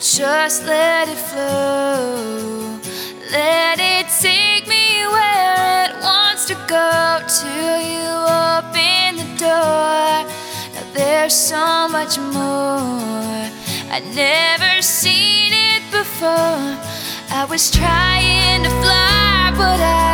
just let it flow. Let it take me where it wants to go till you open the door. Now there's so much more. I'd never seen it before. I was trying to fly, but I